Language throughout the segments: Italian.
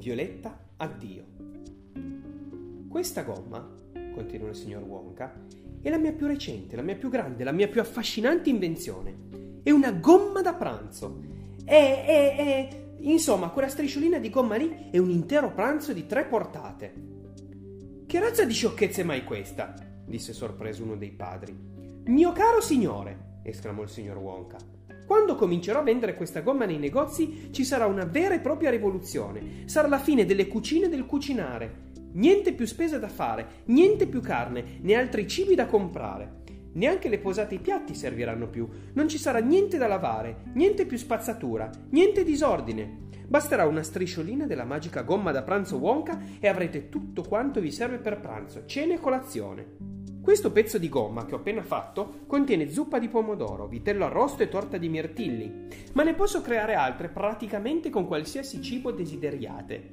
Violetta, addio. Questa gomma, continua il signor Wonka, è la mia più recente, la mia più grande, la mia più affascinante invenzione. È una gomma da pranzo. È, è, è... Insomma, quella strisciolina di gomma lì è un intero pranzo di tre portate. Che razza di sciocchezza è mai questa? disse sorpreso uno dei padri. Mio caro signore, esclamò il signor Wonka, quando comincerò a vendere questa gomma nei negozi ci sarà una vera e propria rivoluzione. Sarà la fine delle cucine e del cucinare. Niente più spese da fare, niente più carne, né altri cibi da comprare. Neanche le posate e i piatti serviranno più. Non ci sarà niente da lavare, niente più spazzatura, niente disordine. Basterà una strisciolina della magica gomma da pranzo Wonka e avrete tutto quanto vi serve per pranzo, cena e colazione. Questo pezzo di gomma che ho appena fatto contiene zuppa di pomodoro, vitello arrosto e torta di mirtilli, ma ne posso creare altre praticamente con qualsiasi cibo desideriate.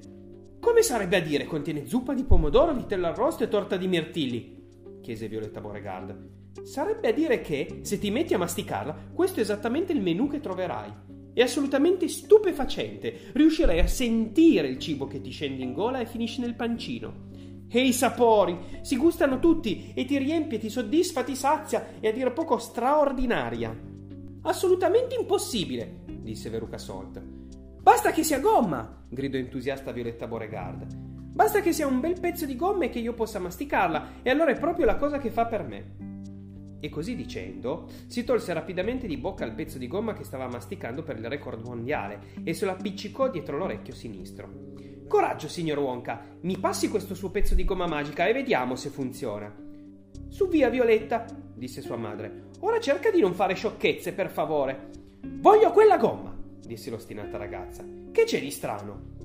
Come sarebbe a dire contiene zuppa di pomodoro, vitello arrosto e torta di mirtilli? chiese Violetta Beauregard. Sarebbe a dire che, se ti metti a masticarla, questo è esattamente il menù che troverai. È assolutamente stupefacente. Riuscirai a sentire il cibo che ti scende in gola e finisce nel pancino. E i sapori si gustano tutti e ti riempie, ti soddisfa, ti sazia e a dir poco straordinaria. Assolutamente impossibile, disse Veruca Salt. Basta che sia gomma, gridò entusiasta Violetta Beauregard. Basta che sia un bel pezzo di gomma e che io possa masticarla, e allora è proprio la cosa che fa per me. E così dicendo, si tolse rapidamente di bocca il pezzo di gomma che stava masticando per il record mondiale e se lo appiccicò dietro l'orecchio sinistro. Coraggio, signor Wonka, mi passi questo suo pezzo di gomma magica e vediamo se funziona. Su via, Violetta, disse sua madre. Ora cerca di non fare sciocchezze, per favore. Voglio quella gomma disse l'ostinata ragazza. Che c'è di strano?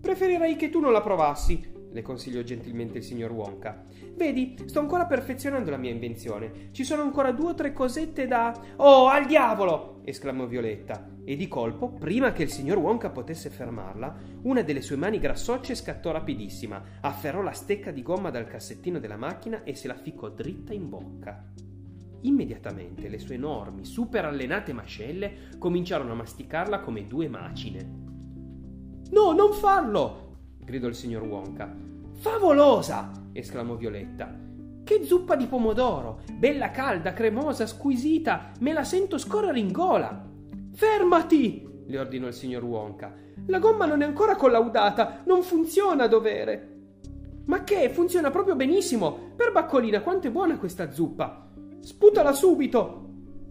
Preferirei che tu non la provassi, le consigliò gentilmente il signor Wonka. Vedi, sto ancora perfezionando la mia invenzione. Ci sono ancora due o tre cosette da. Oh, al diavolo! esclamò Violetta. E di colpo, prima che il signor Wonka potesse fermarla, una delle sue mani grassocce scattò rapidissima, afferrò la stecca di gomma dal cassettino della macchina e se la ficcò dritta in bocca. Immediatamente le sue enormi, super allenate mascelle cominciarono a masticarla come due macine. No, non farlo! Gridò il signor Wonka. Favolosa! esclamò Violetta. Che zuppa di pomodoro! Bella calda, cremosa, squisita! Me la sento scorrere in gola! Fermati! le ordinò il signor Wonka. La gomma non è ancora collaudata, non funziona a dovere. Ma che? Funziona proprio benissimo! Per baccolina, quanto è buona questa zuppa! Sputala subito!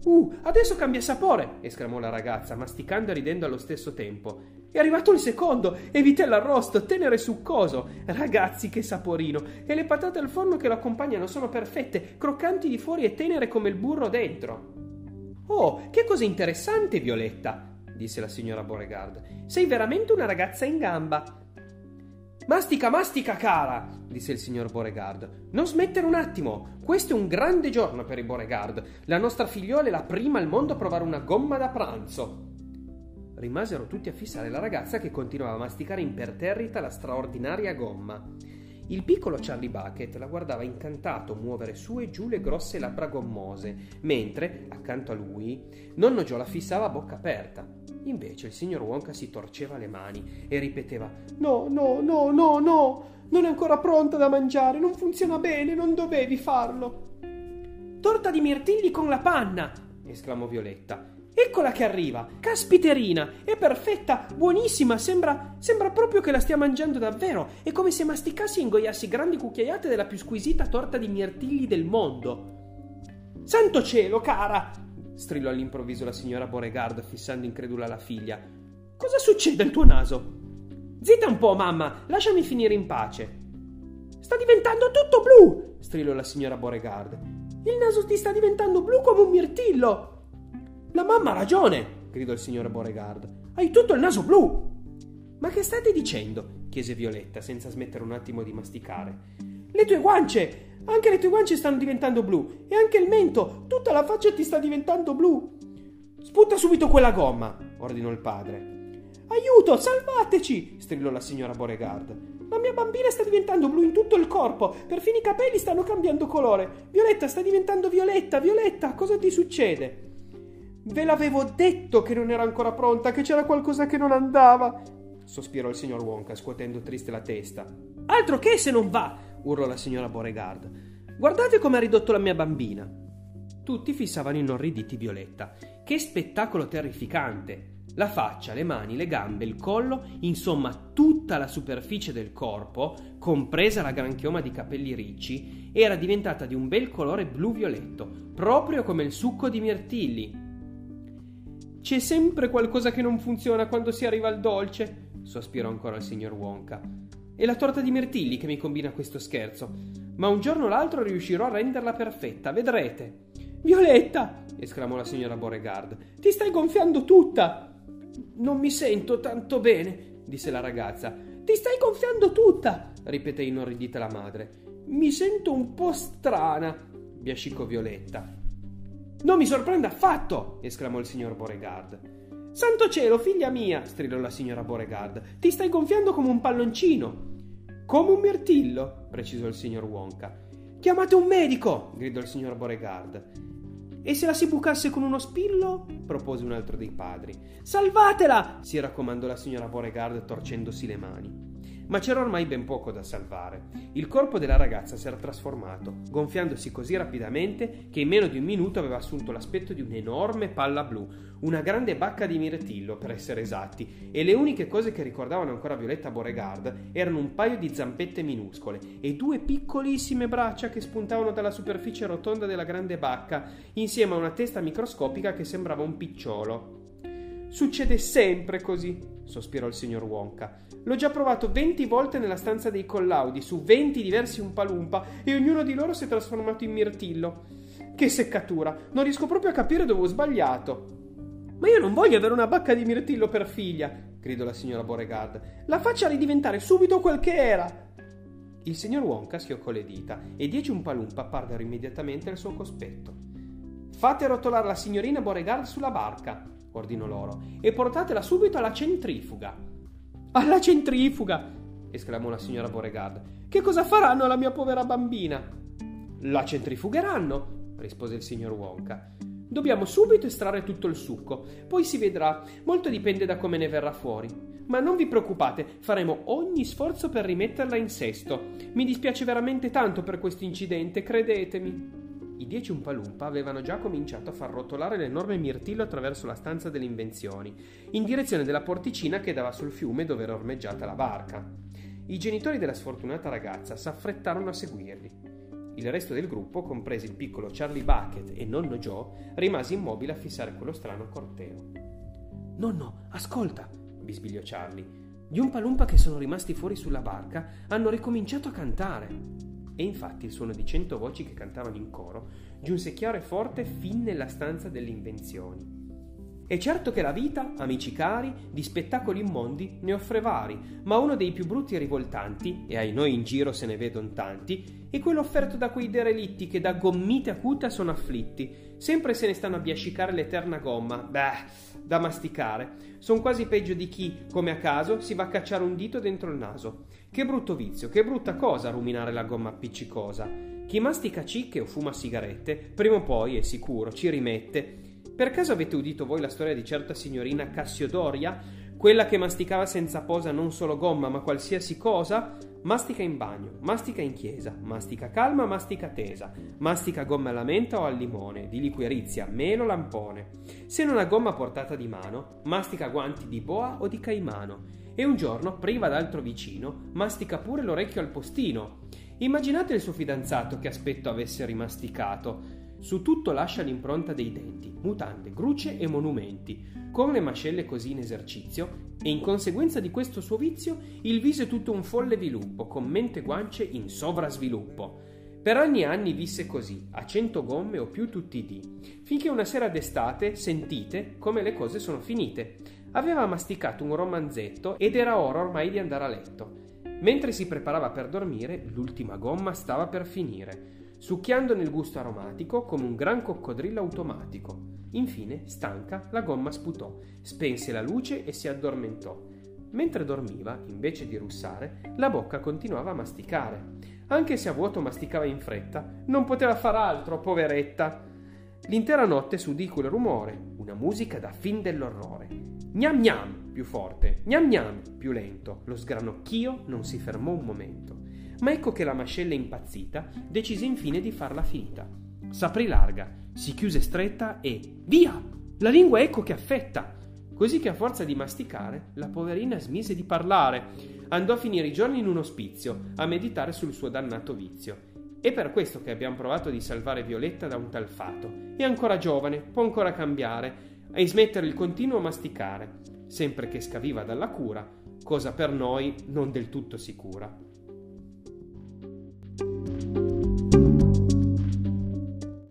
Uh, adesso cambia sapore! esclamò la ragazza, masticando e ridendo allo stesso tempo. È arrivato il secondo! E vitello arrosto, tenero e succoso! Ragazzi, che saporino! E le patate al forno che lo accompagnano sono perfette, croccanti di fuori e tenere come il burro dentro. Oh, che cosa interessante, Violetta! disse la signora Beauregard. Sei veramente una ragazza in gamba. Mastica, mastica, cara, disse il signor Beauregard. Non smettere un attimo. Questo è un grande giorno per i Beauregard. La nostra figliola è la prima al mondo a provare una gomma da pranzo. Rimasero tutti a fissare la ragazza che continuava a masticare imperterrita la straordinaria gomma. Il piccolo Charlie Bucket la guardava incantato muovere su e giù le grosse labbra gommose, mentre, accanto a lui, nonno Joe la fissava a bocca aperta. Invece il signor Wonka si torceva le mani e ripeteva: No, no, no, no, no! Non è ancora pronta da mangiare, non funziona bene, non dovevi farlo. Torta di mirtilli con la panna! esclamò Violetta. Eccola che arriva! Caspiterina! È perfetta! Buonissima! Sembra, sembra proprio che la stia mangiando davvero! È come se masticassi e ingoiassi grandi cucchiaiate della più squisita torta di mirtilli del mondo! Santo cielo, cara! strillò all'improvviso la signora Beauregard, fissando incredula la figlia. Cosa succede al tuo naso? Zitta un po', mamma! Lasciami finire in pace! Sta diventando tutto blu! strillò la signora Beauregard. Il naso ti sta diventando blu come un mirtillo! La mamma ha ragione, gridò il signor Beauregard. Hai tutto il naso blu. Ma che state dicendo? chiese Violetta, senza smettere un attimo di masticare. Le tue guance! Anche le tue guance stanno diventando blu. E anche il mento! Tutta la faccia ti sta diventando blu. Sputa subito quella gomma, ordinò il padre. Aiuto, salvateci! strillò la signora Beauregard. La mia bambina sta diventando blu in tutto il corpo, perfino i capelli stanno cambiando colore. Violetta sta diventando violetta, Violetta, cosa ti succede? Ve l'avevo detto che non era ancora pronta, che c'era qualcosa che non andava. sospirò il signor Wonka, scuotendo triste la testa. Altro che se non va! urlò la signora Beauregard. Guardate come ha ridotto la mia bambina. Tutti fissavano inorriditi Violetta. Che spettacolo terrificante! La faccia, le mani, le gambe, il collo, insomma tutta la superficie del corpo, compresa la gran chioma di capelli ricci, era diventata di un bel colore blu-violetto, proprio come il succo di mirtilli. C'è sempre qualcosa che non funziona quando si arriva al dolce, sospirò ancora il signor Wonka. È la torta di mirtilli che mi combina questo scherzo, ma un giorno o l'altro riuscirò a renderla perfetta, vedrete. Violetta! esclamò la signora Beauregard. Ti stai gonfiando tutta! Non mi sento tanto bene, disse la ragazza. Ti stai gonfiando tutta, ripeté inorridita la madre. Mi sento un po' strana, biascicò Violetta. Non mi sorprende affatto, esclamò il signor Beauregard. Santo cielo, figlia mia, strillò la signora Beauregard, ti stai gonfiando come un palloncino. Come un mirtillo, precisò il signor Wonka. Chiamate un medico, gridò il signor Beauregard. E se la si bucasse con uno spillo? propose un altro dei padri. Salvatela! si raccomandò la signora Beauregard torcendosi le mani. Ma c'era ormai ben poco da salvare. Il corpo della ragazza si era trasformato, gonfiandosi così rapidamente che in meno di un minuto aveva assunto l'aspetto di un'enorme palla blu, una grande bacca di mirtillo, per essere esatti, e le uniche cose che ricordavano ancora Violetta Beauregard erano un paio di zampette minuscole e due piccolissime braccia che spuntavano dalla superficie rotonda della grande bacca, insieme a una testa microscopica che sembrava un picciolo. Succede sempre così, sospirò il signor Wonka. L'ho già provato venti volte nella stanza dei collaudi, su venti diversi Umpalumpa, e ognuno di loro si è trasformato in mirtillo. Che seccatura! Non riesco proprio a capire dove ho sbagliato. Ma io non voglio avere una bacca di mirtillo per figlia, gridò la signora Beauregard. La faccia ridiventare subito quel che era. Il signor Wonka schioccò le dita e dieci Umpalumpa apparvero immediatamente al suo cospetto. Fate rotolare la signorina Beauregard sulla barca, ordinò loro, e portatela subito alla centrifuga. Alla centrifuga! esclamò la signora Beauregard. Che cosa faranno alla mia povera bambina? La centrifugheranno, rispose il signor Wonka. Dobbiamo subito estrarre tutto il succo, poi si vedrà, molto dipende da come ne verrà fuori. Ma non vi preoccupate, faremo ogni sforzo per rimetterla in sesto. Mi dispiace veramente tanto per questo incidente, credetemi. I dieci Umpalumpa avevano già cominciato a far rotolare l'enorme mirtillo attraverso la stanza delle invenzioni, in direzione della porticina che dava sul fiume dove era ormeggiata la barca. I genitori della sfortunata ragazza s'affrettarono a seguirli. Il resto del gruppo, compresi il piccolo Charlie Bucket e nonno Joe, rimase immobile a fissare quello strano corteo. Nonno, ascolta, bisbigliò Charlie. Gli Umpalumpa che sono rimasti fuori sulla barca hanno ricominciato a cantare. E infatti il suono di cento voci che cantavano in coro giunse chiaro e forte fin nella stanza delle invenzioni. È certo che la vita, amici cari, di spettacoli immondi ne offre vari, ma uno dei più brutti e rivoltanti, e ai noi in giro se ne vedono tanti, è quello offerto da quei derelitti che da gommite acuta sono afflitti, sempre se ne stanno a biascicare l'eterna gomma, beh, da masticare. Sono quasi peggio di chi, come a caso, si va a cacciare un dito dentro il naso. Che brutto vizio, che brutta cosa ruminare la gomma appiccicosa. Chi mastica cicche o fuma sigarette, prima o poi, è sicuro, ci rimette. Per caso avete udito voi la storia di certa signorina Cassiodoria, quella che masticava senza posa non solo gomma ma qualsiasi cosa? Mastica in bagno, mastica in chiesa, mastica calma, mastica tesa, mastica gomma alla menta o al limone, di liquirizia, melo, lampone. Se non ha gomma portata di mano, mastica guanti di boa o di caimano. E un giorno, priva d'altro vicino, mastica pure l'orecchio al postino. Immaginate il suo fidanzato che aspetto avesse rimasticato. Su tutto lascia l'impronta dei denti, mutande, gruce e monumenti, con le mascelle così in esercizio, e in conseguenza di questo suo vizio il viso è tutto un folle viluppo, con mente e guance in sovrasviluppo. Per anni e anni visse così, a cento gomme o più tutti i dì, finché una sera d'estate sentite come le cose sono finite. Aveva masticato un romanzetto ed era ora ormai di andare a letto. Mentre si preparava per dormire, l'ultima gomma stava per finire succhiandone il gusto aromatico come un gran coccodrillo automatico. Infine, stanca, la gomma sputò, spense la luce e si addormentò. Mentre dormiva, invece di russare, la bocca continuava a masticare. Anche se a vuoto masticava in fretta, non poteva far altro, poveretta. L'intera notte s'udì quel rumore, una musica da fin dell'orrore. Gnam gnam più forte, gnam gnam più lento. Lo sgranocchio non si fermò un momento. Ma ecco che la mascella impazzita decise infine di farla finita. S'aprì larga, si chiuse stretta e via! La lingua ecco che affetta. Così che a forza di masticare, la poverina smise di parlare. Andò a finire i giorni in un ospizio, a meditare sul suo dannato vizio. È per questo che abbiamo provato di salvare Violetta da un tal fato. È ancora giovane, può ancora cambiare e smettere il continuo masticare, sempre che scaviva dalla cura, cosa per noi non del tutto sicura.